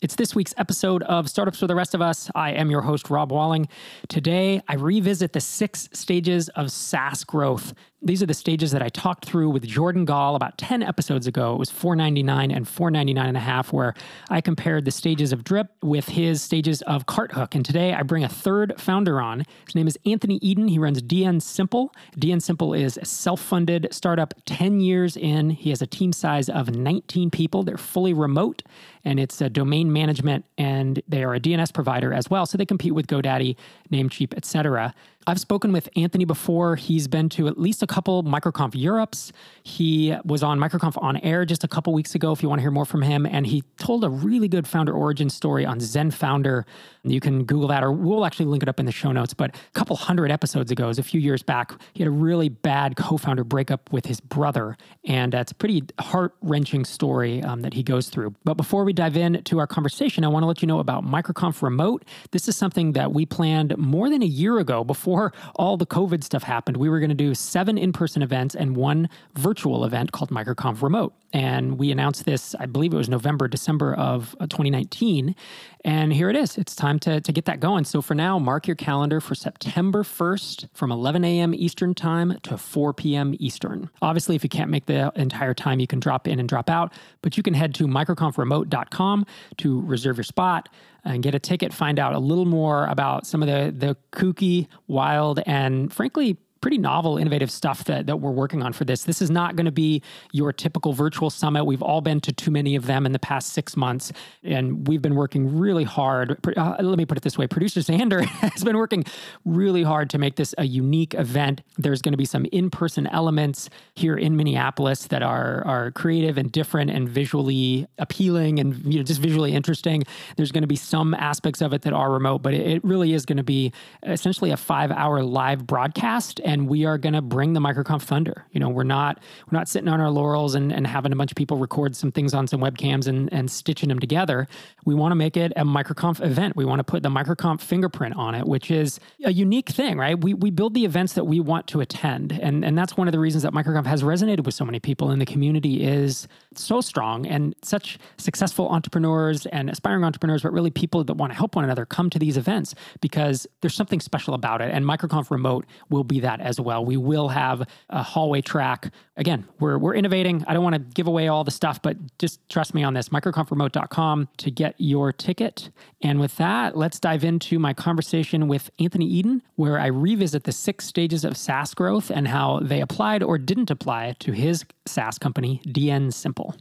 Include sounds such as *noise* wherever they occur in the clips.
It's this week's episode of Startups for the Rest of Us. I am your host, Rob Walling. Today, I revisit the six stages of SaaS growth. These are the stages that I talked through with Jordan Gal about 10 episodes ago. It was 499 and 499 and a half, where I compared the stages of Drip with his stages of Carthook. And today I bring a third founder on. His name is Anthony Eden. He runs DNSimple. DN Simple is a self funded startup 10 years in. He has a team size of 19 people. They're fully remote and it's a domain management and they are a DNS provider as well. So they compete with GoDaddy, Namecheap, etc. I've spoken with Anthony before. He's been to at least a couple MicroConf Europes. He was on MicroConf on air just a couple weeks ago if you want to hear more from him. And he told a really good founder origin story on Zen Founder. You can Google that, or we'll actually link it up in the show notes. But a couple hundred episodes ago, it was a few years back, he had a really bad co founder breakup with his brother. And it's a pretty heart wrenching story um, that he goes through. But before we dive into our conversation, I want to let you know about MicroConf Remote. This is something that we planned more than a year ago before before all the COVID stuff happened, we were going to do seven in person events and one virtual event called MicroConf Remote. And we announced this, I believe it was November, December of uh, 2019. And here it is. It's time to, to get that going. So for now, mark your calendar for September 1st from 11 a.m. Eastern Time to 4 p.m. Eastern. Obviously, if you can't make the entire time, you can drop in and drop out, but you can head to microconfremote.com to reserve your spot and get a ticket, find out a little more about some of the, the kooky, wild, and frankly, pretty novel, innovative stuff that, that we're working on for this. This is not going to be your typical virtual summit. We've all been to too many of them in the past six months, and we've been working really hard. Uh, let me put it this way producer Xander *laughs* has been working really hard to make this a unique event. There's going to be some in person elements here in Minneapolis that are, are creative and different and visually appealing and you know, just visually interesting. There's going to be some aspects of it that are remote, but it, it really is going to be essentially a five hour live broadcast and we are going to bring the MicroConf thunder. You know, we're not we're not sitting on our laurels and, and having a bunch of people record some things on some webcams and, and stitching them together. We want to make it a MicroConf event. We want to put the MicroConf fingerprint on it, which is a unique thing, right? We, we build the events that we want to attend. And, and that's one of the reasons that MicroConf has resonated with so many people and the community is so strong and such successful entrepreneurs and aspiring entrepreneurs, but really people that want to help one another come to these events because there's something special about it. And MicroConf Remote will be that that as well. We will have a hallway track. Again, we're, we're innovating. I don't want to give away all the stuff, but just trust me on this microconfremote.com to get your ticket. And with that, let's dive into my conversation with Anthony Eden, where I revisit the six stages of SaaS growth and how they applied or didn't apply to his SaaS company, DNSimple.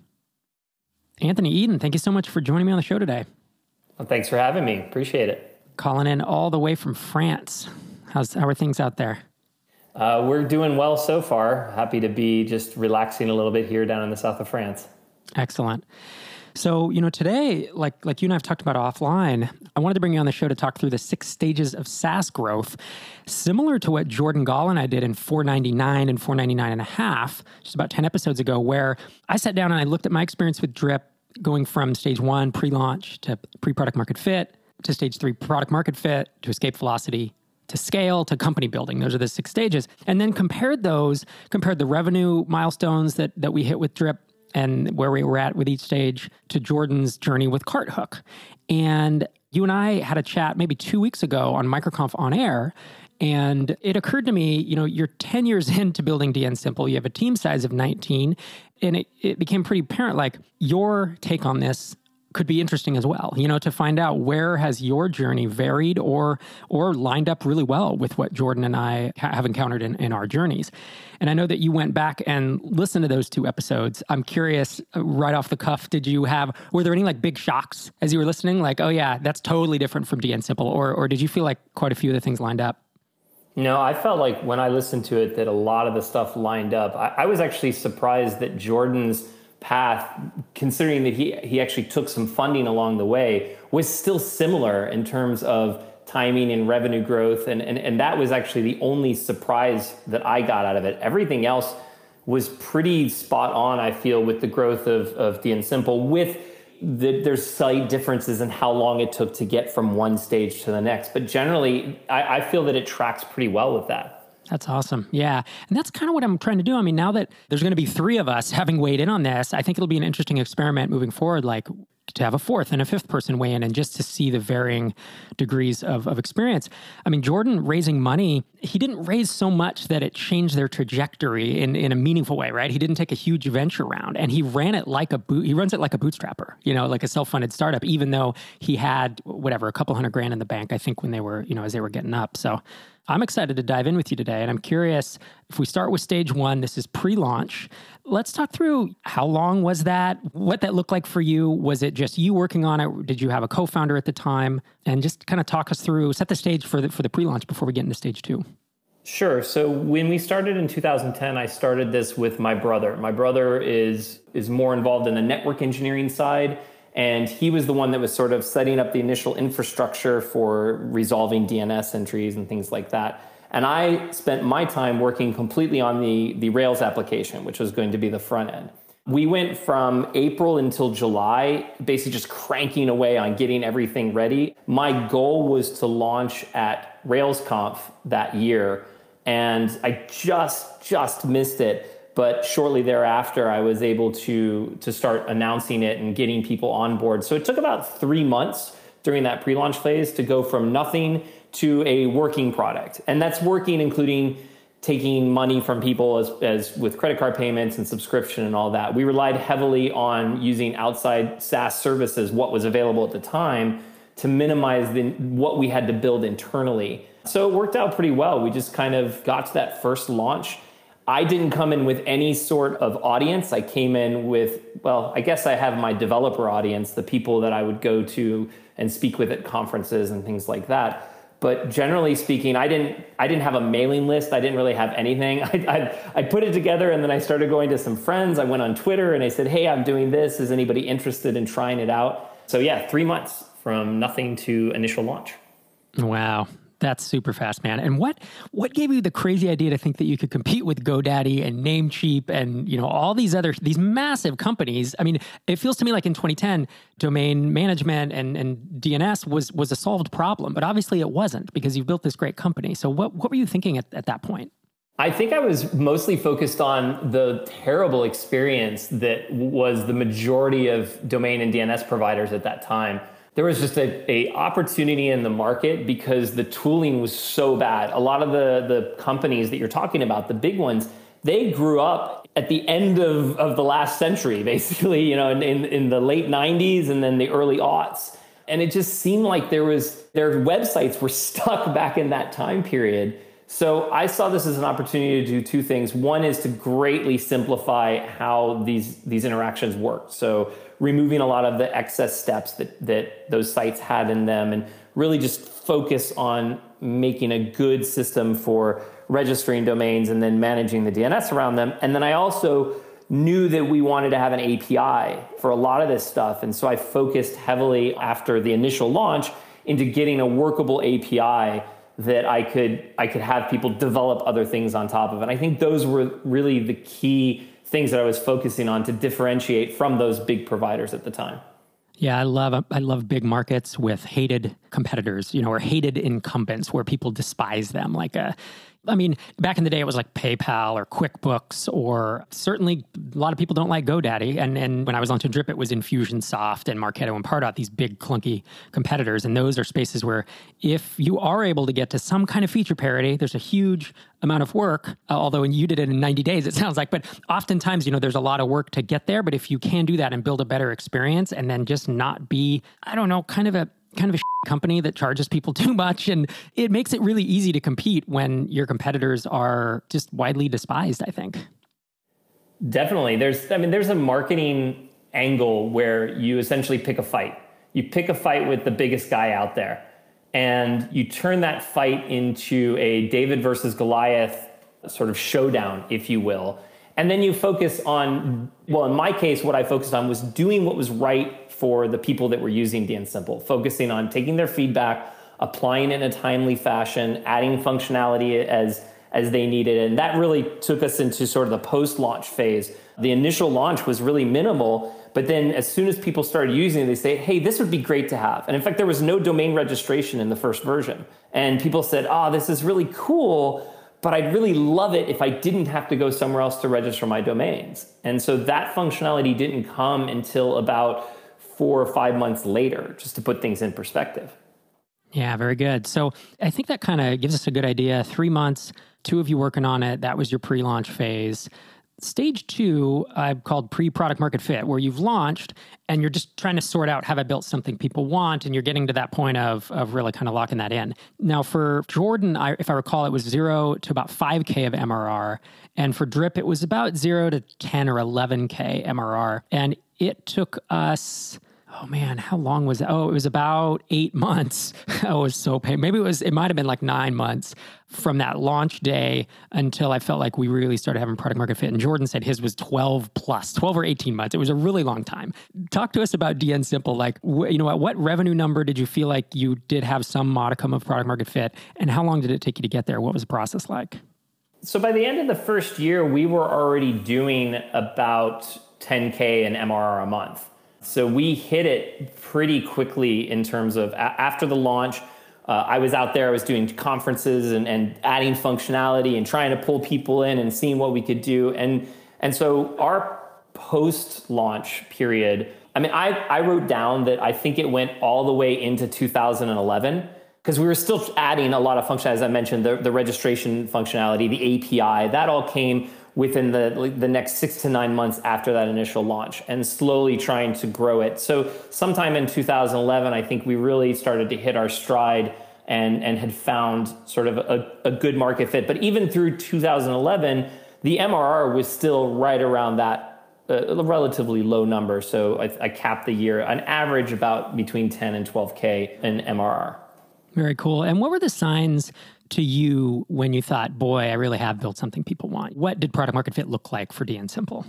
Anthony Eden, thank you so much for joining me on the show today. Well, thanks for having me. Appreciate it. Calling in all the way from France. How's how are things out there? Uh, we're doing well so far. Happy to be just relaxing a little bit here down in the south of France. Excellent. So, you know, today, like like you and I've talked about offline, I wanted to bring you on the show to talk through the six stages of SaaS growth, similar to what Jordan Gal and I did in 499 and 499 and a half, just about 10 episodes ago, where I sat down and I looked at my experience with Drip going from stage one, pre-launch to pre-product market fit, to stage three, product market fit, to escape velocity, to scale to company building. Those are the six stages. And then compared those, compared the revenue milestones that, that we hit with Drip and where we were at with each stage to Jordan's journey with Carthook. And you and I had a chat maybe two weeks ago on MicroConf on air. And it occurred to me, you know, you're 10 years *laughs* into building DNSimple. You have a team size of 19. And it, it became pretty apparent like your take on this could be interesting as well you know to find out where has your journey varied or or lined up really well with what jordan and i ha- have encountered in, in our journeys. And i know that you went back and listened to those two episodes. I'm curious uh, right off the cuff did you have were there any like big shocks as you were listening? Like oh yeah that's totally different from DNSimple or or did you feel like quite a few of the things lined up? No, I felt like when I listened to it that a lot of the stuff lined up. I, I was actually surprised that Jordan's path, considering that he he actually took some funding along the way, was still similar in terms of timing and revenue growth, and and, and that was actually the only surprise that I got out of it. Everything else was pretty spot on. I feel with the growth of of DNSimple with. The, there's slight differences in how long it took to get from one stage to the next, but generally, I, I feel that it tracks pretty well with that. That's awesome. Yeah. And that's kind of what I'm trying to do. I mean, now that there's going to be three of us *laughs* having weighed in on this, I think it'll be an interesting experiment moving forward. Like, to have a fourth and a fifth person weigh in and just to see the varying degrees of, of experience. I mean, Jordan raising money, he didn't raise so much that it changed their trajectory in, in a meaningful way, right? He didn't take a huge venture round and he ran it like a boot, he runs it like a bootstrapper, you know, like a self funded startup, even though he had whatever, a couple hundred grand in the bank, I think, when they were, you know, as they were getting up. So I'm excited to dive in with you today. And I'm curious if we start with stage one, this is pre launch. Let's talk through how long was that? What that looked like for you? Was it just you working on it? Did you have a co founder at the time? And just kind of talk us through, set the stage for the, for the pre launch before we get into stage two. Sure. So when we started in 2010, I started this with my brother. My brother is is more involved in the network engineering side and he was the one that was sort of setting up the initial infrastructure for resolving DNS entries and things like that. And I spent my time working completely on the, the Rails application, which was going to be the front end. We went from April until July, basically just cranking away on getting everything ready. My goal was to launch at RailsConf that year, and I just just missed it but shortly thereafter i was able to to start announcing it and getting people on board. So it took about three months during that pre-launch phase to go from nothing to a working product. And that's working including taking money from people as, as with credit card payments and subscription and all that. We relied heavily on using outside saas services what was available at the time to minimize the, what we had to build internally. So it worked out pretty well. We just kind of got to that first launch I didn't come in with any sort of audience. I came in with, well, I guess I have my developer audience, the people that I would go to and speak with at conferences and things like that. But generally speaking, I didn't I didn't have a mailing list. I didn't really have anything. *laughs* I, I, I put it together and then I started going to some friends. I went on Twitter and I said, "Hey, I'm doing this. Is anybody interested in trying it out?" So yeah, three months from nothing to initial launch. Wow, that's super fast, man. And what what gave you the crazy idea to think that you could compete with GoDaddy and Namecheap and you know all these other these massive companies? I mean, it feels to me like in 2010, domain management and, and DNS was was a solved problem, but obviously it wasn't because you've built this great company. So what what were you thinking at, at that point? I think I was mostly focused on the terrible experience that was the majority of domain and DNS providers at that time there was just a, a opportunity in the market because the tooling was so bad. A lot of the, the companies that you're talking about, the big ones, they grew up at the end of, of the last century, *laughs* basically, you know, in, in, in the late 90s and then the early aughts. And it just seemed like there was their websites were *laughs* stuck back in that time period. So I saw this as an opportunity to do two things. One is to greatly simplify how these these interactions work. So removing a lot of the excess steps that, that those sites had in them and really just focus on making a good system for registering domains and then managing the DNS around them. And then I also knew that we wanted to have an API for a lot of this stuff. And so I focused heavily after the initial launch into getting a workable API that I could I could have people develop other things on top of. And I think those were really the key things that I was focusing on to differentiate from those big providers at the time. Yeah, I love I love big markets with hated competitors, you know, or hated incumbents where people despise them. Like a I mean, back in the day, it was like PayPal or QuickBooks, or certainly a lot of people don't like GoDaddy. And, and when I was launching Drip, it was Infusionsoft and Marketo and Pardot, these big clunky competitors. And those are spaces where if you are able to get to some kind of feature parity, there's a huge amount of work, uh, although you did it in 90 days, it *laughs* sounds like. But oftentimes, you know, there's a lot of work to get there. But if you can do that and build a better experience and then just not be, I don't know, kind of a kind of a company that charges people *laughs* too much and it makes it really easy to compete when your competitors are just widely despised i think. Definitely. There's i mean there's a marketing angle where you essentially pick a fight. You pick a fight with the biggest guy out there and you turn that fight into a david versus goliath sort of showdown if you will and then you focus on well in my case what i focused on was doing what was right for the people that were using DNSimple, focusing on taking their feedback, applying it in a timely fashion, adding functionality as as they needed. And that really took us into sort of the post-launch phase. The initial launch was really minimal, but then as soon as people started using it, they say, hey, this would be great to have. And in fact, there was no domain registration in the first version. And people said, oh, this is really cool, but I'd really love it if I didn't have to go somewhere else to register my domains. And so that functionality didn't come until about four or five months later, just to put things in perspective. Yeah, very good. So I think that kind of gives us a good idea. Three months, two of you working on it. That was your pre launch phase. Stage two, I've called pre product market fit, where you've launched and you're just trying to sort out have I built something people want? And you're getting to that point of, of really kind of locking that in. Now, for Jordan, I, if I recall, it was zero to about 5K of MRR. And for Drip, it was about zero to 10 or 11K MRR. And it took us oh man, how long was it? Oh, it was about eight months. *laughs* it was so painful. Maybe it was, it might have been like nine months from that launch day until I felt like we really started having product market fit. And Jordan said his was 12 plus, 12 or 18 months. It was a really long time. Talk to us about DNSimple. Like, wh- you know, what, what revenue number did you feel like you did have some modicum of product market fit? And how long did it take you to get there? What was the process like? So by the end of the first year, we were already doing about 10K in MRR a month. So we hit it pretty quickly in terms of after the launch. Uh, I was out there, I was doing conferences and, and adding functionality and trying to pull people in and seeing what we could do. And, and so our post launch period, I mean, I, I wrote down that I think it went all the way into 2011 because we were still adding a lot of functionality, as I mentioned, the, the registration functionality, the API, that all came within the the next six to nine months after that initial launch and slowly trying to grow it. So sometime in 2011, I think we really started to hit our stride and and had found sort of a, a good market fit. But even through 2011, the MRR was still right around that uh, relatively low number. So I, I capped the year on average about between 10 and 12k in MRR. Very cool. And what were the signs to you when you thought, boy, I really have built something people want? What did product market fit look like for DNSimple?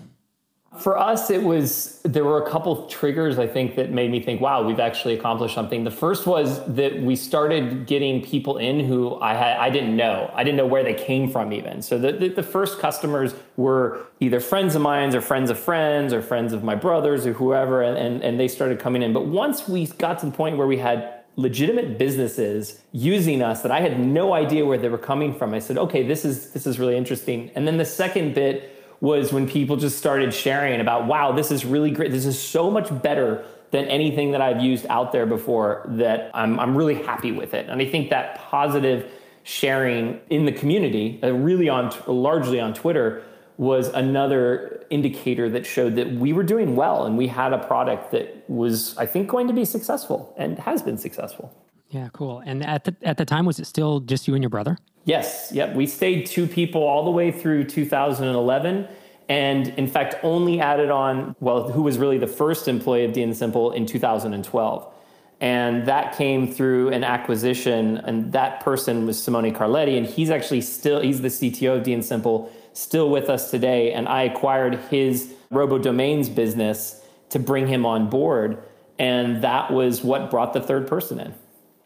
For us, it was there were a couple triggers I think that made me think, wow, we've actually accomplished something. The first was that we started getting people in who I had I didn't know. I didn't know where they came from even. So the, the, the first customers were either friends of mine or friends of friends or friends of my brothers or whoever, and, and, and they started coming in. But once we got to the point where we had legitimate businesses using us that I had no idea where they were coming from. I said, okay, this is this is really interesting. And then the second bit was when people just started sharing about, wow, this is really great. This is so much better than anything that I've used out there before that I'm, I'm really happy with it. And I think that positive sharing in the community, uh, really on largely on Twitter, was another indicator that showed that we were doing well and we had a product that was, I think, going to be successful and has been successful. Yeah, cool. And at the at the time, was it still just you and your brother? Yes. Yep. We stayed two people all the way through 2011, and in fact, only added on well, who was really the first employee of DNSimple in 2012. And that came through an acquisition, and that person was Simone Carletti, and he's actually still he's the CTO of DNSimple still with us today. And I acquired his Robo Domains business to bring him on board. And that was what brought the third person in.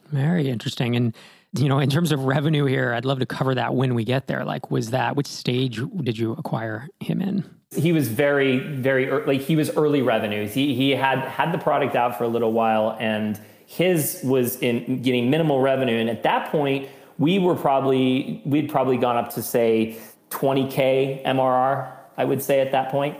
Very interesting. And, you know, in terms of revenue here, I'd love to cover that when we get there. Like, was that, which stage did you acquire him in? He was very, very, early, like, he was early revenues. He, he had had the product out for a little while and his was in getting minimal revenue. And at that point, we were probably, we'd probably gone up to say 20K MRR, I would say at that point.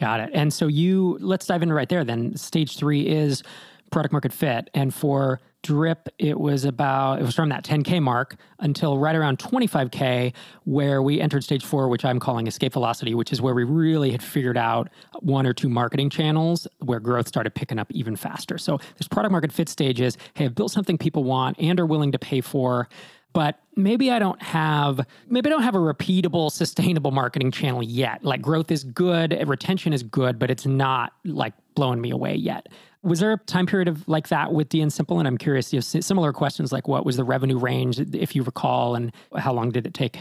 Got it. And so you, let's dive into right there then. Stage three is product market fit. And for Drip, it was about, it was from that 10K mark until right around 25K, where we entered stage four, which I'm calling escape velocity, which is where we really had figured out one or two marketing channels where growth started picking up even faster. So there's product market fit stages. Hey, I've built something people want and are willing to pay for but maybe I don't have maybe I don't have a repeatable sustainable marketing channel yet. Like growth is good, retention is good, but it's not like blowing me away yet. Was there a time period of like that with DNSimple? And I'm curious, you similar questions like what was the revenue range, if you recall, and how long did it take?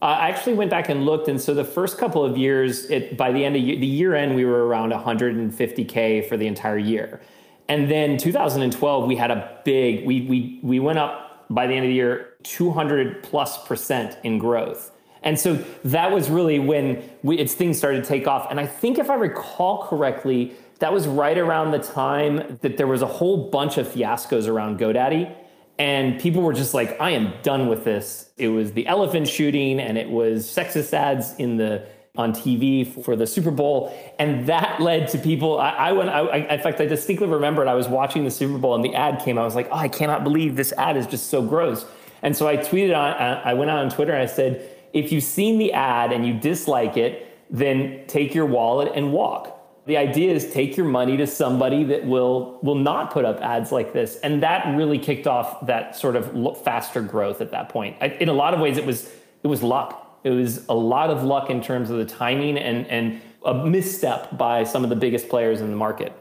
I actually went back and looked, and so the first couple of years, it, by the end of year, the year end, we were around 150k for the entire year, and then 2012 we had a big we we we went up by the end of the year 200 plus percent in growth. And so that was really when we, its things started to take off. And I think if I recall correctly, that was right around the time that there was a whole bunch of fiascos around GoDaddy. And people were just like, I am done with this. It was the elephant shooting and it was sexist ads in the on TV for the Super Bowl. And that led to people. I, I went, I, in fact, I distinctly remembered I was watching the Super Bowl and the ad came. I was like, oh, I cannot believe this ad is just so gross. And so I tweeted on, uh, I went out on Twitter and I said, if you've seen the ad and you dislike it, then take your wallet and walk. The idea is take your money to somebody that will will not put up ads like this, and that really kicked off that sort of faster growth at that point. In a lot of ways, it was it was luck. It was a lot of luck in terms of the timing and and a misstep by some of the biggest players in the market.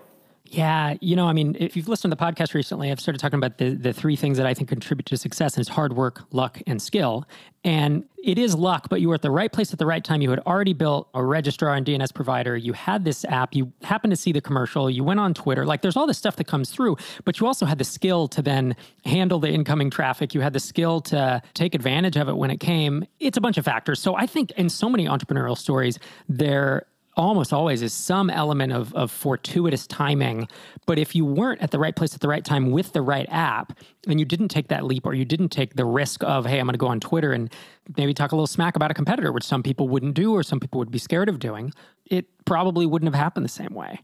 Yeah, you know, I mean, if you've listened to the podcast recently, I've started talking about the the three things that I think contribute to success, and it's hard work, luck, and skill. And it is luck, but you were at the right place at the right time. You had already built a registrar and DNS provider. You had this app. You happened to see the commercial. You went on Twitter. Like, there's all this stuff that comes through, but you also had the skill to then handle the incoming traffic. You had the skill to take advantage of it when it came. It's a bunch of factors. So I think in so many entrepreneurial stories, there almost always is some element of, of fortuitous timing. But if you weren't at the right place at the right time with the right app, and you didn't take that leap or you didn't take the risk of, hey, I'm going to go on Twitter and maybe talk a little smack about a competitor, which some people wouldn't do or some people would be scared of doing, it probably wouldn't have happened the same way.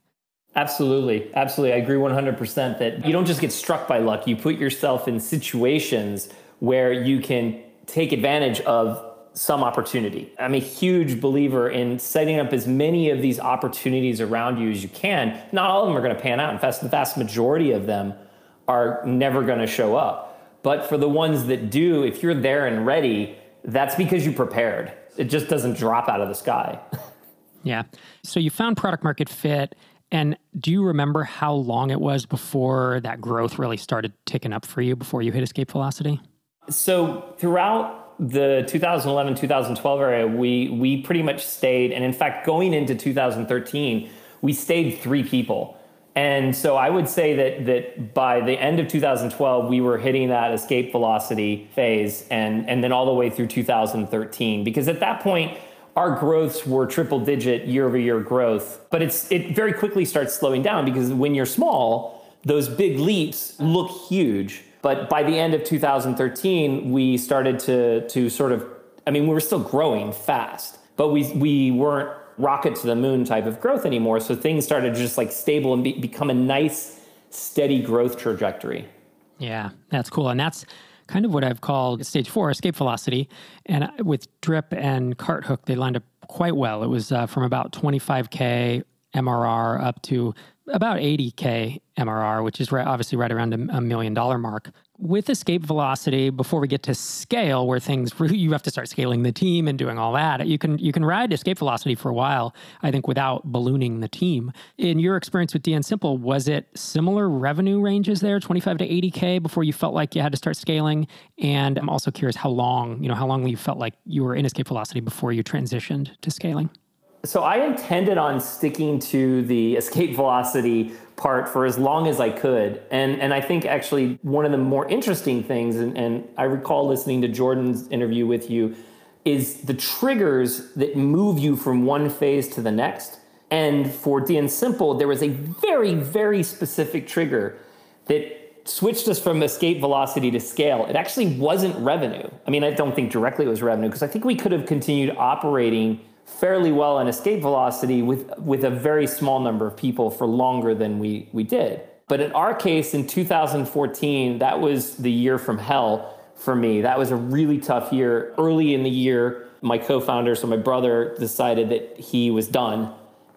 Absolutely. Absolutely. I agree 100% that you don't just get struck by luck. You put yourself in situations where you can take advantage of some opportunity. I'm a huge believer in setting up as many of these opportunities around you as you can. Not all of them are going to pan out. In fact, the vast majority of them are never going to show up. But for the ones that do, if you're there and ready, that's because you prepared. It just doesn't drop out of the sky. *laughs* yeah. So you found product market fit. And do you remember how long it was before that growth really started ticking up for you before you hit escape velocity? So throughout the 2011 2012 area we we pretty much stayed and in fact going into 2013 we stayed three people. And so i would say that that by the end of 2012 we were hitting that escape velocity phase and and then all the way through 2013 because at that point our growths were triple digit year over year growth but it's it very quickly starts slowing down because when you're small those big leaps look huge but by the end of 2013, we started to, to sort of, I mean, we were still growing fast, but we, we weren't rocket to the moon type of growth anymore. So things started just like stable and be, become a nice, steady growth trajectory. Yeah, that's cool. And that's kind of what I've called stage four escape velocity. And with Drip and CartHook, they lined up quite well. It was uh, from about 25K MRR up to about 80K MRR, which is right, obviously right around a, a million dollar mark. With escape velocity, before we get to scale, where things *laughs* you have to start scaling the team and doing all that, you can you can ride escape velocity for a while. I think without ballooning the team. In your experience with DNSimple, was it similar revenue ranges there, 25 to 80k, before you felt like you had to start scaling? And I'm also curious how long, you know, how long you felt like you were in escape velocity before you transitioned to scaling. So I intended on sticking to the escape velocity part for as long as I could. And, and I think actually one of the more interesting things, and, and I recall listening to Jordan's interview with you, is the triggers that move you from one phase to the next. And for DNSimple, there was a very, very specific trigger that switched us from escape velocity to scale. It actually wasn't revenue. I mean, I don't think directly it was revenue because I think we could have continued operating fairly well in escape velocity with, with a very small number of people for longer than we, we did. But in our case, in 2014, that was the year from hell for me. That was a really tough year. Early in the year, my co founder, so my brother, decided that he was done,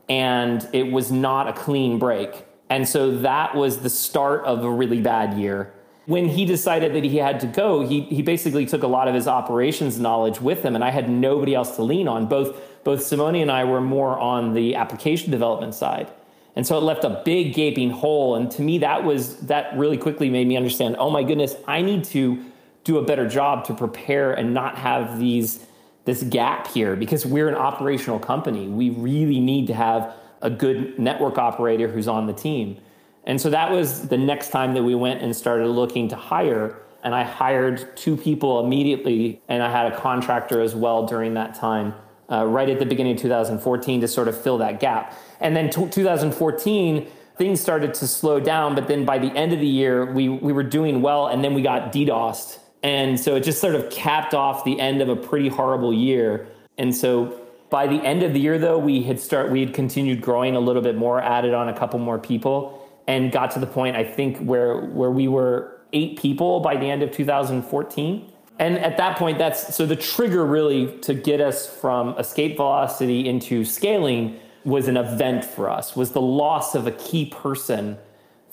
and it was not a clean break. And so that was the start of a really bad year when he decided that he had to go, he, he basically took a lot of his operations knowledge with him, and I had nobody else to lean on. Both both Simone and I were more on the application development side. And so it left a big gaping hole. And to me, that was that really quickly made me understand, oh my goodness, I need to do a better job to prepare and not have these this gap here because we're an operational company. We really need to have a good network operator who's on the team. And so that was the next time that we went and started looking to hire. And I hired two people immediately, and I had a contractor as well during that time uh, right at the beginning of 2014 to sort of fill that gap. And then t- 2014, things started to slow down, but then by the end of the year, we, we were doing well, and then we got DDoSed. And so it just sort of capped off the end of a pretty horrible year. And so By the end of the year, though, we had start we had continued growing a little bit more, added on a couple more people, and got to the point I think where where we were eight people by the end of 2014. And at that point, that's so the trigger really to get us from escape velocity into scaling was an event for us, was the loss of a key person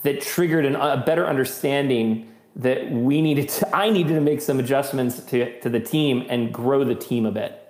that triggered an, a better understanding that we needed to, I needed to make some adjustments to, to the team and grow the team a bit.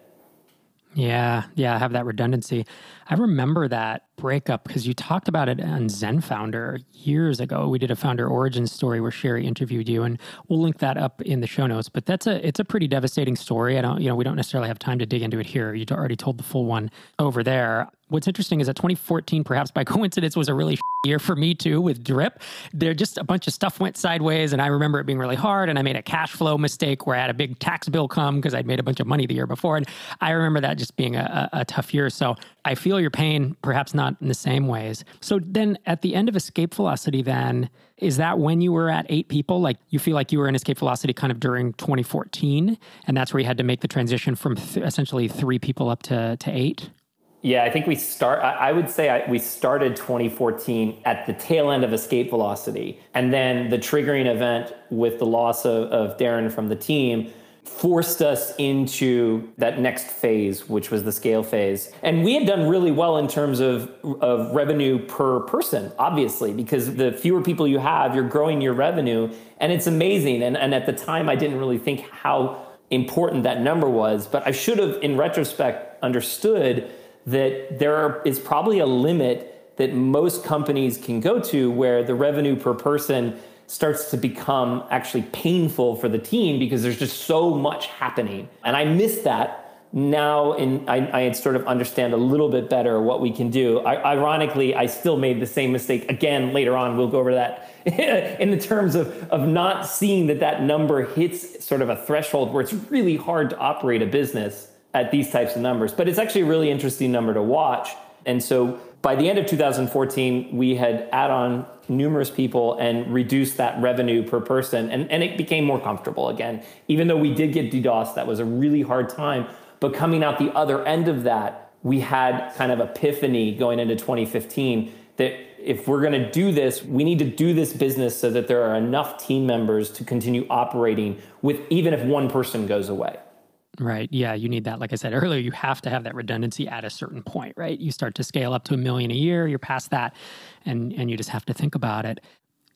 Yeah, yeah, have that redundancy. I remember that breakup because you talked about it on Zen Founder years ago. We did a founder origin story where Sherry interviewed you, and we'll link that up in the show notes. But that's a it's a pretty devastating story. I don't, you know, we don't necessarily have time to dig into it here. You already told the full one over there what's interesting is that 2014, perhaps by *laughs* coincidence, was a really *laughs* year for me too with Drip. There just a bunch of stuff went sideways, and I remember it being really hard. And I made a cash flow mistake where I had a big tax bill come because I'd made a bunch of money the year before, and I remember that just being a, a, a tough year. So I feel your pain, perhaps not in the same ways. So then, at the end of Escape Velocity, then is that when you were at eight people? Like you feel like you were in Escape Velocity kind of during 2014, and that's where you had to make the transition from th- essentially three people up to to eight. Yeah, I think we start. I would say I, we started 2014 at the tail end of escape velocity, and then the triggering event with the loss of, of Darren from the team forced us into that next phase, which was the scale phase. And we had done really well in terms of, of revenue per person, obviously, because the fewer people you have, you're growing your revenue. And it's amazing. And, and at the time, I didn't really think how important that number was. But I should have, in retrospect, understood that there is probably a limit that most companies can go to where the revenue per person starts to become actually painful for the team because there's just so much happening. And I missed that. Now, in, I, I sort of understand a little bit better what we can do. I, ironically, I still made the same mistake again later on. We'll go over that *laughs* in the terms of, of not seeing that that number hits sort of a threshold where it's really hard to operate a business at these types of numbers. But it's actually a really interesting number to watch. And so by the end of 2014, we had add on numerous people and reduce that revenue per person. And, and it became more comfortable again. Even though we did get DDoS, that was a really hard time. But coming out the other end of that, we had kind of epiphany going into 2015 that if we're going to do this, we need to do this business so that there are enough team members to continue operating with even if one person goes away. Right. Yeah, you need that. Like I said earlier, you have to have that redundancy at a certain point, right? You start to scale up to a million a year, you're past that, and and you just have to think about it.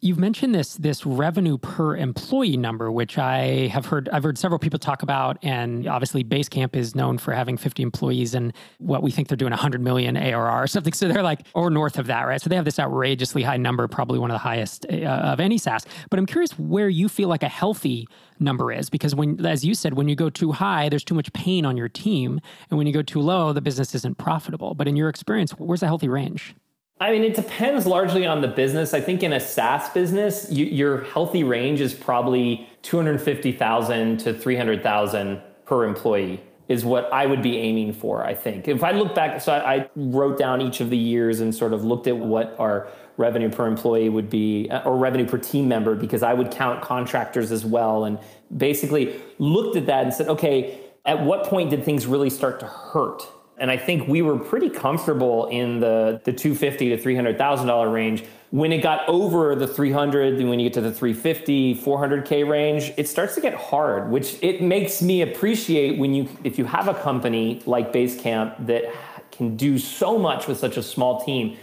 You've mentioned this this revenue per employee number, which I have heard I've heard several people talk about, and obviously Basecamp is known for having 50 employees and what we think they're doing 100 million ARR or something. So they're like or north of that, right? So they have this outrageously high number, probably one of the highest uh, of any SaaS. But I'm curious where you feel like a healthy number is because when as you said when you go too high there's too much pain on your team and when you go too low the business isn't profitable but in your experience where's a healthy range I mean, it depends largely on the business. I think in a SaaS business, you, your healthy range is probably 250,000 to 300,000 per employee is what I would be aiming for, I think. If I look back, so I, I, wrote down each of the years and sort of looked at what our revenue per employee would be, uh, or revenue per team member, because I would count contractors as well. And basically looked at that and said, okay, at what point did things really start to hurt? And I think we were pretty comfortable in the, the 250 to $300,000 range. When it got over the 300, then when you get to the 350, 400K range, it starts to get hard, which it makes me appreciate when you, if you have a company like Basecamp that can do so much with such a small team,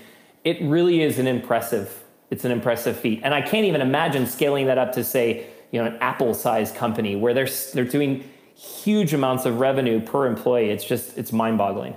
it really is an impressive, it's an impressive feat. And I can't even imagine scaling that up to say, you know, an Apple sized company where they're, they're doing huge amounts of revenue per employee. It's just it's mind boggling.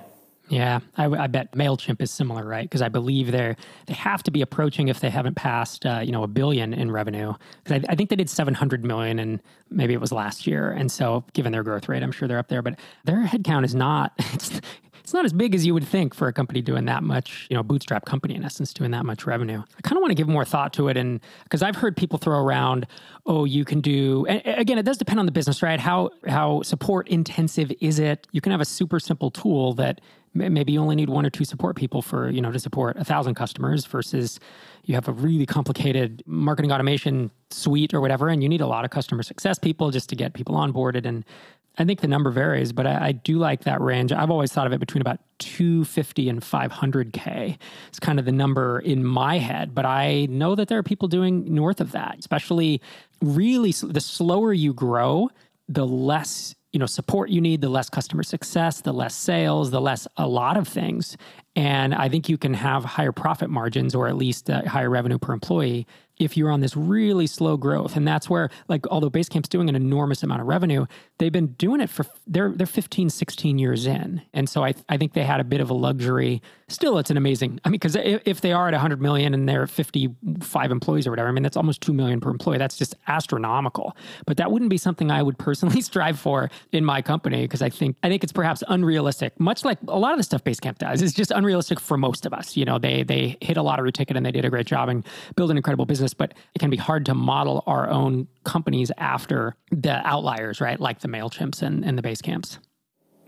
Yeah, I, I, bet Mailchimp is similar, right? Because I believe they're they have to be approaching if they haven't passed, uh, you know, a billion in revenue. Because I, I, think they did seven hundred million, and maybe it was last year. And so, given their growth rate, I'm sure they're up there. But their headcount is not. *laughs* It's, it's not as big as you would think for a company doing that much, you know, bootstrap company in essence doing that much revenue. I kind of want to give more thought to it. And because I've heard people throw around, oh, you can do, again, it does depend on the business, right? How, how support intensive is it? You can have a super simple tool that maybe you only need one or two support people for you know to support a thousand customers versus you have a really complicated marketing automation suite or whatever and you need a lot of customer success people just to get people onboarded and I think the number varies, but I, I, do like that range. I've always thought of it between about 250 and 500K. It's kind of the number in my head, but I know that there are people doing north of that, especially really the slower you grow, the less you know support you need the less customer success the less sales the less a lot of things and i think you can have higher profit margins or at least uh, higher revenue per employee if you're on this really slow growth. And that's where, like, although Basecamp's doing an enormous amount of revenue, they've been doing it for, they're, they're 15, 16 years in. And so I, I think they had a bit of a luxury. Still, it's an amazing, I mean, because if they are at 100 million and they're 55 employees or whatever, I mean, that's almost 2 million per employee. That's just astronomical. But that wouldn't be something I would personally *laughs* strive for in my company because I think, I think it's perhaps unrealistic, much like a lot of the stuff Basecamp does. It's just unrealistic for most of us. You know, they, they hit a lottery ticket and they did a great job and build an incredible business business, but it can be hard to model our own companies after the outliers, right? Like the MailChimps and, and the Basecamps.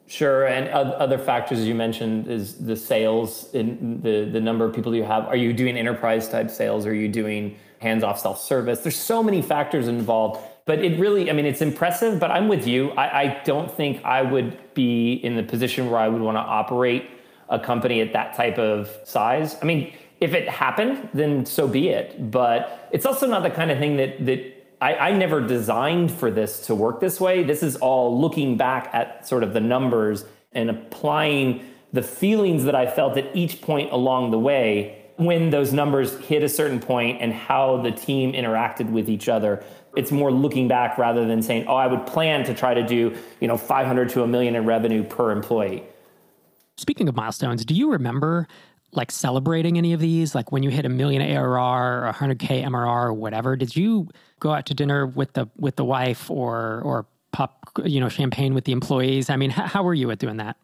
Sure, and other factors you mentioned is the sales, in the the number of people you have. Are you doing enterprise type sales? Are you doing hands off self service? There's so many factors involved, but it really, I mean, it's impressive. But I'm with you. I, I don't think I would be in the position where I would want to operate a company at that type of size. I mean, if it happened, then so be it. But it's also not the kind of thing that that I, I, never designed for this to work this way. This is all looking back at sort of the numbers and applying the feelings that I felt at each point along the way when those numbers hit a certain point and how the team interacted with each other. It's more looking back rather than saying, "Oh, I would plan to try to do, you know, 500 to a million in revenue per employee." Speaking of milestones, do you remember like celebrating any of these? Like when you hit a million ARR or 100k MRR or whatever, did you go out to dinner with the with the wife or or pop you know champagne with the employees? I mean, how, how were you at doing that?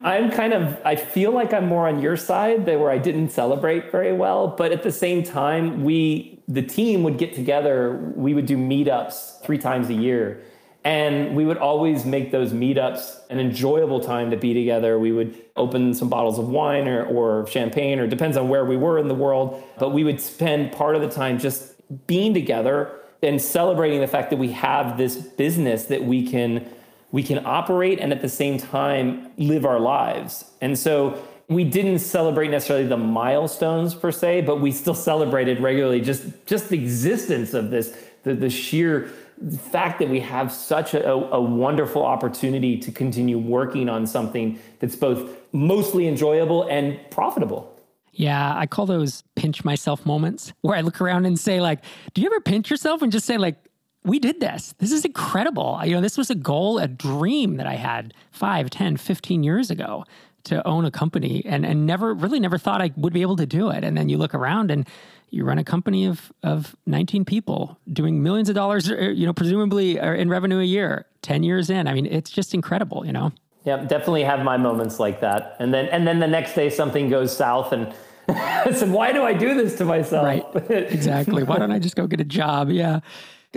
I'm kind of I feel like I'm more on your side that where I didn't celebrate very well, but at the same time, we the team would get together. We would do meetups three times a year and we would always make those meetups an enjoyable time to be together. We would open some bottles of wine or, or champagne, or depends on where we were in the world. But we would spend part of the time just being together and celebrating the fact that we have this business that we can we can operate and at the same time live our lives. And so we didn't celebrate necessarily the milestones per se, but we still celebrated regularly just just the existence of this, the, the sheer the fact that we have such a, a, wonderful opportunity to continue working on something that's both mostly enjoyable and profitable. Yeah, I call those pinch myself moments where I look around and say, like, do you ever pinch yourself and just say, like, we did this. This is incredible. You know, this was a goal, a dream that I had 5, 10, 15 years ago to own a company and, and never really never thought I would be able to do it. And then you look around and you run a company of of 19 people doing millions of dollars, uh, you know, presumably uh, in revenue a year, 10 years in. I mean, it's just incredible, you know. Yeah, definitely have my moments like that. And then and then the next day something goes south and *laughs* I said, why do I do this to myself? Right. *laughs* Exactly. why don't I just go get a job? Yeah.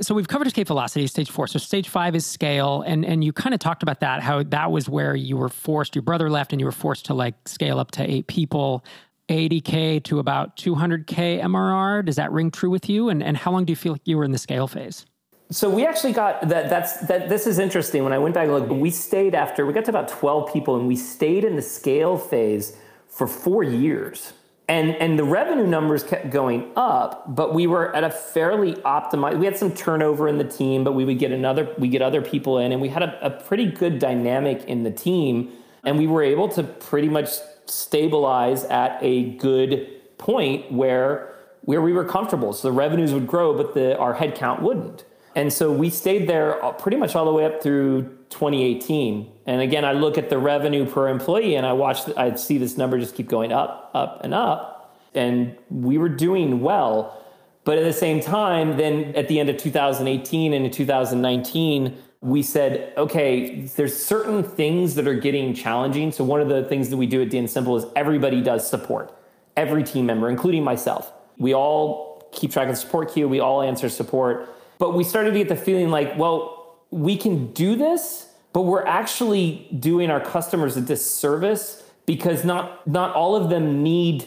So we've covered escape velocity, stage four. So stage five is scale, and and you kind of talked about that, how that was where you were forced. Your brother left, and you were forced to like scale up to eight people. 80K to about 200K MRR. Does that ring true with you? And, and how long do you feel like you were in the scale phase? So we actually got that. That's that. This is interesting. When I went back, look, we stayed after we got to about twelve people, and we stayed in the scale phase for four years. And and the revenue numbers kept going up, but we were at a fairly optimized. We had some turnover in the team, but we would get another. We get other people in, and we had a, a pretty good dynamic in the team, and we were able to pretty much stabilize at a good point where where we were comfortable. So the revenues would grow, but the our headcount wouldn't. And so we stayed there uh, pretty much all the way up through 2018. And again, I look at the revenue per employee and I watch, I see this number just keep going up, up, and up. And we were doing well. But at the same time, then at the end of 2018 and in 2019, we said, okay, there's certain things that are getting challenging. So one of the things that we do at DNSimple is everybody does support, every team member, including myself. We all keep track of support queue. We all answer support. But we started to get the feeling like, well, we can do this, but we're actually doing our customers a disservice because not not all of them need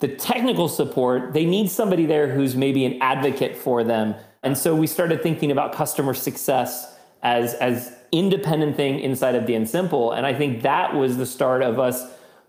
the technical support. They need somebody there who's maybe an advocate for them. And so we started thinking about customer success as as independent thing inside of DNSimple. And I think that was the start of us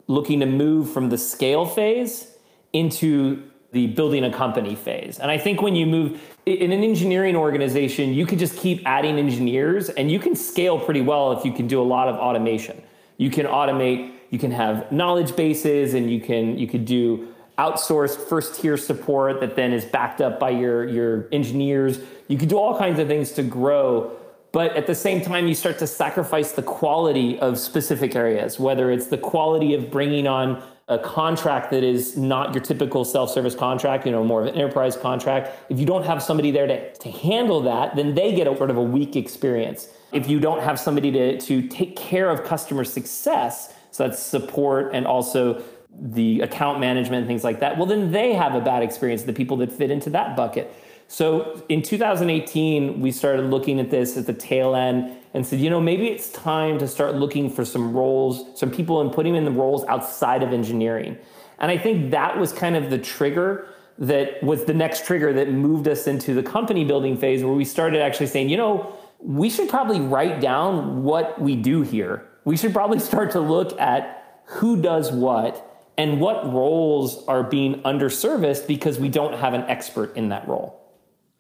looking to move from the scale phase into the building a company phase. And I think when you move in an engineering organization, you can just keep adding engineers and you can scale pretty well if you can do a lot of automation. You can automate, you can have knowledge bases and you can you could do outsourced first tier support that then is backed up by your your engineers. You can do all kinds of things to grow but at the same time you start to sacrifice the quality of specific areas whether it's the quality of bringing on a contract that is not your typical self-service contract, you know, more of an enterprise contract, if you don't have somebody there to, to handle that, then they get a sort of a weak experience. If you don't have somebody to, to take care of customer success, so that's support and also the account management and things like that, well, then they have a bad experience, the people that fit into that bucket. So in 2018, we started looking at this at the tail end and said, you know, maybe it's time to start looking for some roles, some people and putting them in the roles outside of engineering. And I think that was kind of the trigger that was the next trigger that moved us into the company building phase where we started actually saying, you know, we should probably write down what we do here. We should probably *laughs* start to look at who does what and what roles are being underserviced because we don't have an expert in that role.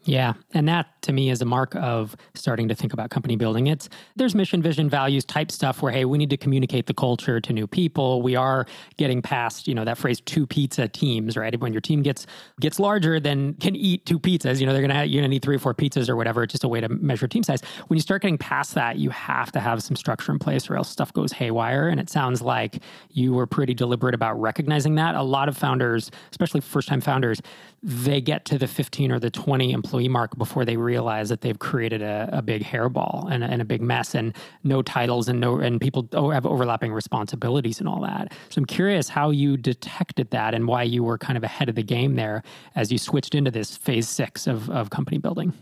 Yeah. And that to me is a mark of starting to think about company building. It's there's mission, vision, values type stuff where, hey, we need to communicate the culture to new people. We are getting past, you know, that phrase two pizza teams, right? When your team gets gets larger, then can eat two pizzas. You know, they're gonna you're gonna need three or four pizzas or whatever. It's just a way to measure team size. When you start getting past that, you have to have some structure in place or else stuff goes haywire. And it sounds like you were pretty deliberate about recognizing that. A lot of founders, especially first time founders, they get to the 15 or the 20 employee mark before they realize that they've created a, a big hairball and, and, a big mess and no titles and no and people oh, have overlapping responsibilities and all that. So I'm curious how you detected that and why you were kind of ahead of the game there as you switched into this phase six of, of company building.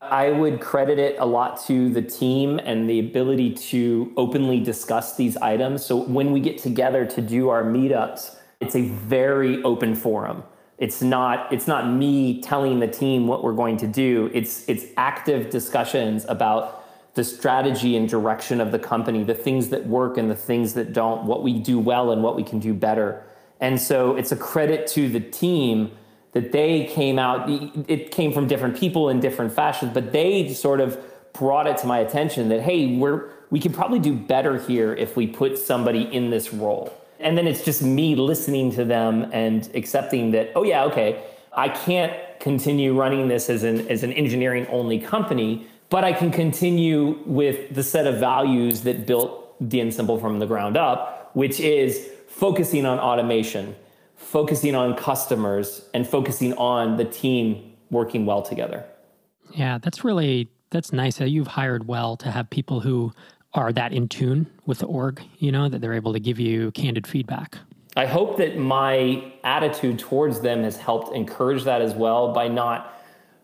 I would credit it a lot to the team and the ability to openly discuss these items. So when we get together to do our meetups, it's a very open forum it's not it's not me telling the team what we're going to do. It's it's active discussions about the strategy and direction of the company, the things that work and the things that don't, what we do well and what we can do better. And so it's a credit to the team that they came out it came from different people in different fashions, but they sort of brought it to my attention that hey, we're we can probably do better here if we put somebody in this role and then it's just me listening to them and accepting that oh yeah okay i can't continue running this as an as an engineering only company but i can continue with the set of values that built DNSimple from the ground up which is focusing on automation focusing on customers and focusing on the team working well together. Yeah that's really that's nice that you've hired well to have people who are that in tune with the org, you know, that they're able to give you candid feedback. I hope that my attitude towards them has helped encourage that as well by not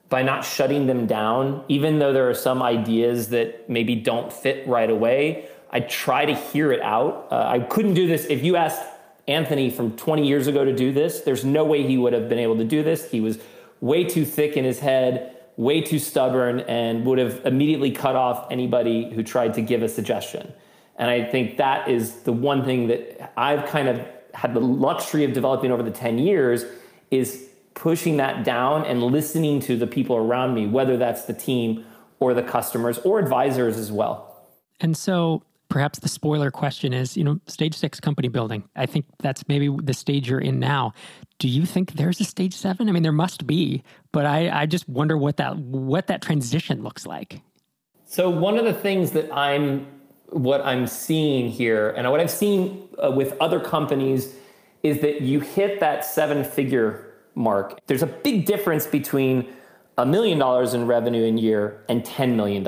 by not shutting them down even though there are some ideas that maybe don't fit right away. I try to hear it out. Uh, I couldn't do this if you asked Anthony from 20 years ago to do this, there's no way he would have been able to do this. He was way too thick in his head way too stubborn and would have immediately cut off anybody who tried to give a suggestion. And I think that is the one thing that I've kind of had the luxury of developing over the 10 years is pushing that down and listening to the people around me, whether that's the team or the customers or advisors as well. And so perhaps the spoiler question is, you know, stage six company building. I think that's maybe the stage you're in now. Do you think there's a stage seven? I mean, there must be, but I, I just wonder what that what that transition looks like. So one of the things that I'm what I'm seeing here, and what I've seen uh, with other companies, is that you hit that seven figure mark. There's a big difference between a million dollars in revenue in year and $10 million.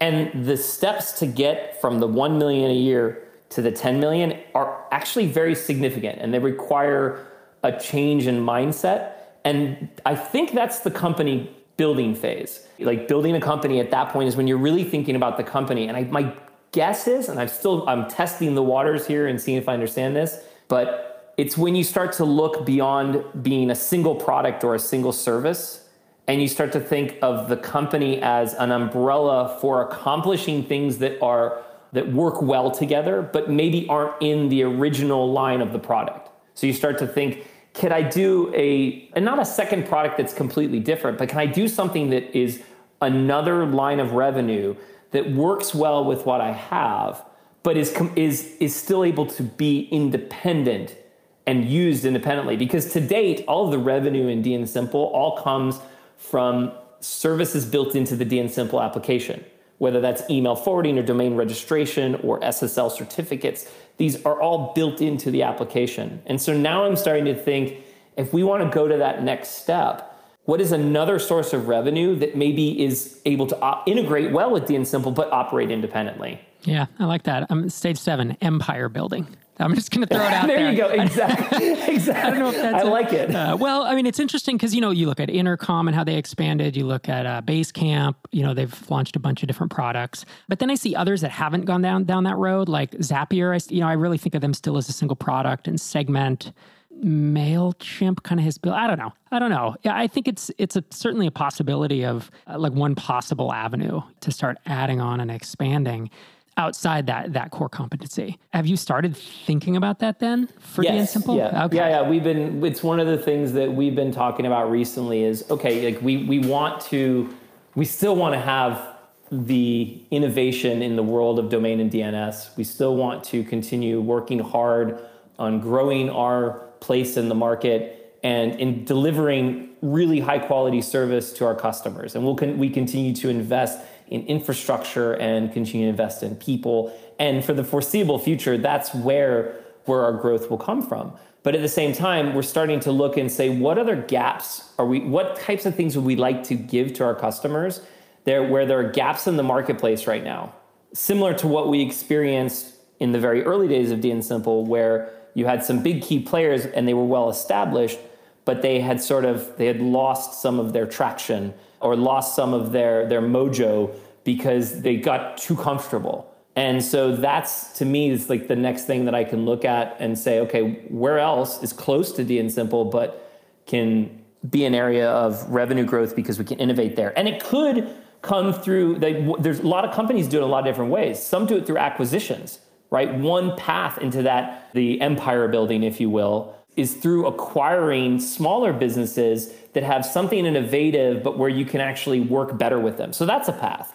And the steps to get from the 1 million a year to the 10 million are actually very significant and they require a change in mindset. And I think that's the company building phase. Like building a company at that point is when you're really thinking about the company. And I, my guess is, and I'm still I'm testing the waters here and seeing if I understand this, but it's when you start to look beyond being a single product or a single service and you start to think of the company as an umbrella for accomplishing things that are that work well together but maybe aren't in the original line of the product. So you start to think can i do a and not a second product that's completely different but can i do something that is another line of revenue that works well with what i have but is is is still able to be independent and used independently? Because to date all of the revenue in DNSimple all comes from services built into the DNSimple application, whether that's email forwarding or domain registration or SSL certificates. These are all built into the application. And so now I'm starting to think if we want to go to that next step, what is another source of revenue that maybe is able to op- integrate well with DNSimple but operate independently? Yeah, I like that. Um, stage seven, empire building. I'm just going to throw it out there. *laughs* there. you go. *laughs* Exactly. exactly. I don't know if that's. I a, like it. Uh, well, I mean, it's interesting because you know you look at Intercom and how they expanded. You look at uh, Basecamp. You know they've launched a bunch of different products. But then I see others that haven't gone down down that road, like Zapier. I, you know, I really think of them still as a single product and Segment. Mailchimp kind of has built. I don't know. I don't know. Yeah, I think it's it's a, certainly a possibility of uh, like one possible avenue to start adding on and expanding outside that that core competency. Have you started thinking about that then for yes, Simple? Yeah. Okay. yeah, yeah. We've been. It's one of the things that we've been talking about recently. Is okay. Like we we want to. We still want to have the innovation in the world of domain and DNS. We still want to continue working hard on growing our place in the market and in delivering really high quality service to our customers. And we'll con- we continue to invest in infrastructure and continue to invest in people. And for the foreseeable future, that's where where our growth will come from. But at the same time, we're starting to look and say, what other gaps are we? What types of things would we like to give to our customers? There, where there are gaps in the marketplace right now, similar to what we experienced in the very early days of DNSimple, where you had some big key players and they were well established, but they had sort of they had lost some of their traction or lost some of their their mojo because they got too comfortable. And so that's to me is like the next thing that I can look at and say, okay, where else is close to DNSimple but can be an area of revenue growth because we can innovate there. And it could come through they, there's a lot of companies do it a lot of different ways. Some do it through acquisitions, right? One path into that the empire building if you will is through acquiring smaller businesses that have something innovative, but where you can actually work better with them. So that's a path.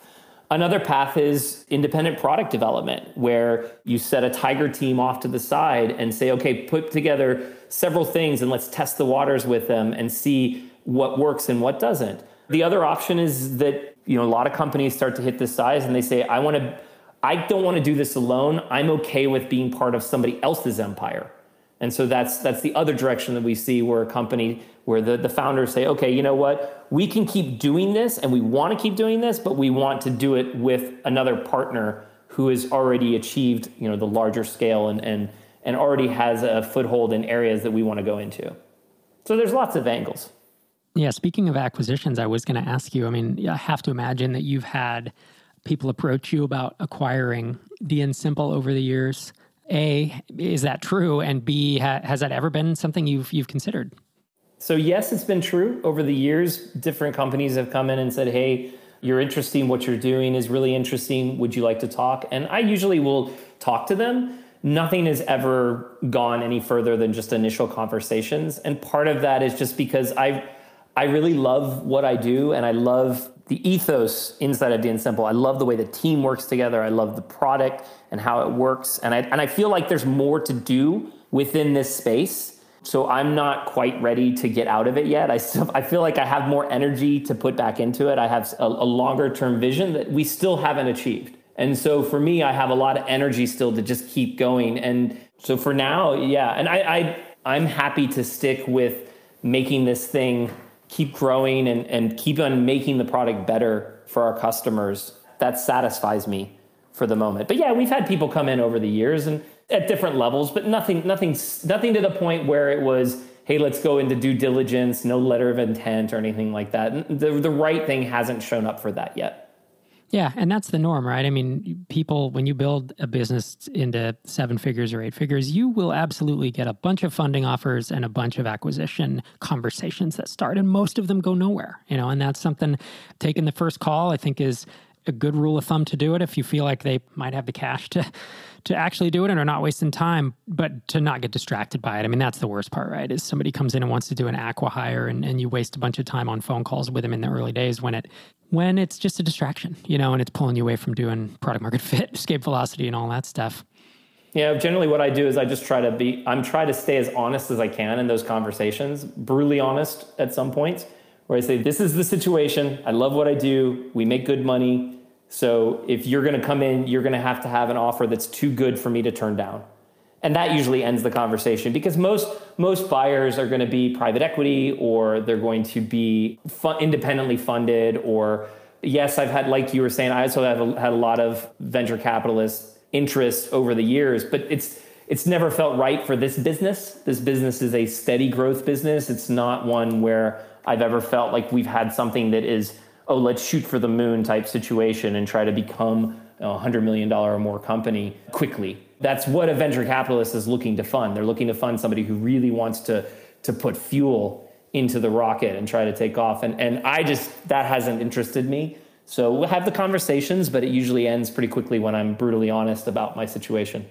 Another path is independent product development, where you set a tiger team off to the side and say, okay, put together several things and let's test the waters with them and see what works and what doesn't. The other option is that, you know, a lot of companies start to hit this size and they say, I want to, I don't want to do this alone. I'm okay with being part of somebody else's empire. And so that's that's the other direction that we see where a company where the, the founders say, okay, you know what, we can keep doing this and we want to keep doing this, but we want to do it with another partner who has already achieved, you know, the larger scale and and and already has a foothold in areas that we want to go into. So there's lots of angles. Yeah, speaking of acquisitions, I was going to ask you, I mean, I have to imagine that you've had people approach you about acquiring DNSimple over the years. A, is that true? And B, ha- has that ever been something you've you've considered? So yes, it's been true over the years. Different companies have come in and said, "Hey, you're interesting. What you're doing is really interesting. Would you like to talk?" And I usually will talk to them. Nothing has ever gone any further than just initial conversations, and part of that is just because I I really love what I do, and I love the ethos inside of DNSimple. I love the way the team works together. I love the product and how it works. And I, and I feel like there's more to do within this space. So I'm not quite ready to get out of it yet. I still, I feel like I have more energy to put back into it. I have a, a longer term vision that we still haven't achieved. And so for me, I have a lot of energy still to just keep going. And so for now, yeah. And I, I I'm happy to stick with making this thing keep growing and, and keep on making the product better for our customers, that satisfies me for the moment. But yeah, we've had people come in over the years and at different levels, but nothing, nothing, nothing to the point where it was, hey, let's go into due diligence, no letter of intent or anything like that. The, the right thing hasn't shown up for that yet. Yeah, and that's the norm, right? I mean, people, when you build a business into seven figures or eight figures, you will absolutely get a bunch of funding offers and a bunch of acquisition conversations that start, and most of them go nowhere, you know, and that's something taking the first call, I think, is a good rule of thumb to do it if you feel like they might have the cash to to actually do it and are not wasting time, but to not get distracted by it. I mean, that's the worst part, right? Is somebody comes in and wants to do an acqui-hire and, and you waste a bunch of time on phone calls with them in the early days when it when it's just a distraction, you know, and it's pulling you away from doing product market *laughs* fit, escape velocity and all that stuff. Yeah, generally what I do is I just try to be I'm trying to stay as honest as I can in those conversations, brutally honest at some points, where I say, This is the situation. I love what I do. We make good money so if you're going to come in, you're going to have to have an offer that's too good for me to turn down. And that usually ends the conversation because most most buyers are going to be private equity or they're going to be independently funded or yes, I've had like you were saying, I also have a, had a lot of venture capitalist interest over the years, but it's it's never felt right for this business. This business is a steady growth business. It's not one where I've ever felt like we've had something that is oh, let's shoot for the moon type situation and try to become a $100 million or more company quickly. That's what a venture capitalist is looking to fund. They're looking to fund somebody who really wants to, to put fuel into the rocket and try to take off. And, and I just, that hasn't interested me. So we'll have the conversations, but it usually ends pretty quickly when I'm brutally honest about my situation.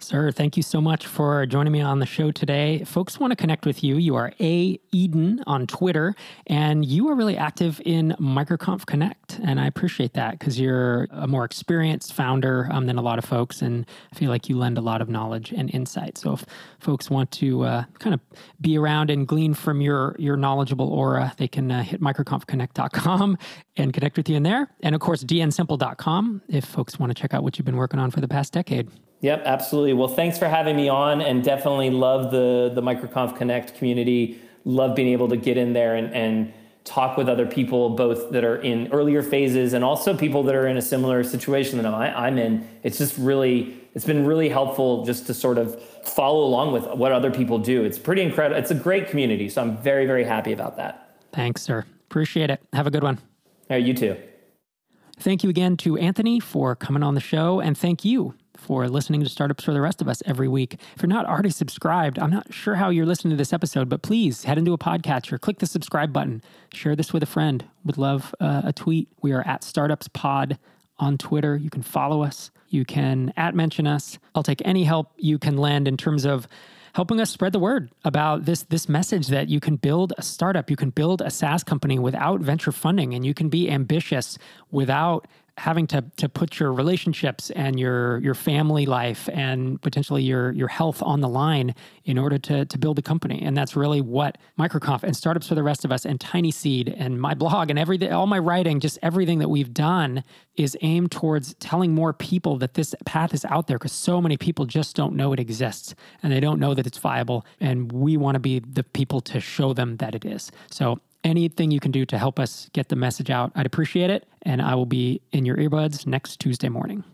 Sir, thank you so much for joining me on the show today. Folks want to connect with you. You are A Eden on Twitter, and you are really active in MicroConf Connect. And I appreciate that because you're a more experienced founder um, than a lot of folks, and I feel like you lend a lot of knowledge and insight. So if folks want to uh, kind of be around and glean from your your knowledgeable aura, they can uh, hit microconfconnect.com and connect with you in there. And of course, dnsimple.com if folks want to check out what you've been working on for the past decade. Yep, absolutely. Well, thanks for having me on, and definitely love the the MicroConf Connect community. Love being able to get in there and, and talk with other people, both that are in earlier phases and also people that are in a similar situation that I'm, I'm in. It's just really, it's been really helpful just to sort of follow along with what other people do. It's pretty incredible. It's a great community, so I'm very, very happy about that. Thanks, sir. Appreciate it. Have a good one. All right, you too. Thank you again to Anthony for coming on the show, and thank you for listening to Startups for the Rest of Us every week. If you're not already subscribed, I'm not sure how you're listening to this episode, but please head into a podcatcher, click the subscribe button, share this with a friend. Would love uh, a tweet. We are at Startups Pod on Twitter. You can follow us. You can at mention us. I'll take any help you can lend in terms of helping us spread the word about this this message that you can build a startup, you can build a SaaS company without venture funding, and you can be ambitious without having to to put your relationships and your your family life and potentially your your health on the line in order to to build a company. And that's really what microconf and startups for the rest of us and TinySeed and my blog and everything all my writing just everything that we've done is aimed towards telling more people that this path is out there because so many people just don't know it exists and they don't know that it's viable. And we want to be the people to show them that it is. So anything you can do to help us get the message out, I'd appreciate it. And I will be in your earbuds next Tuesday morning.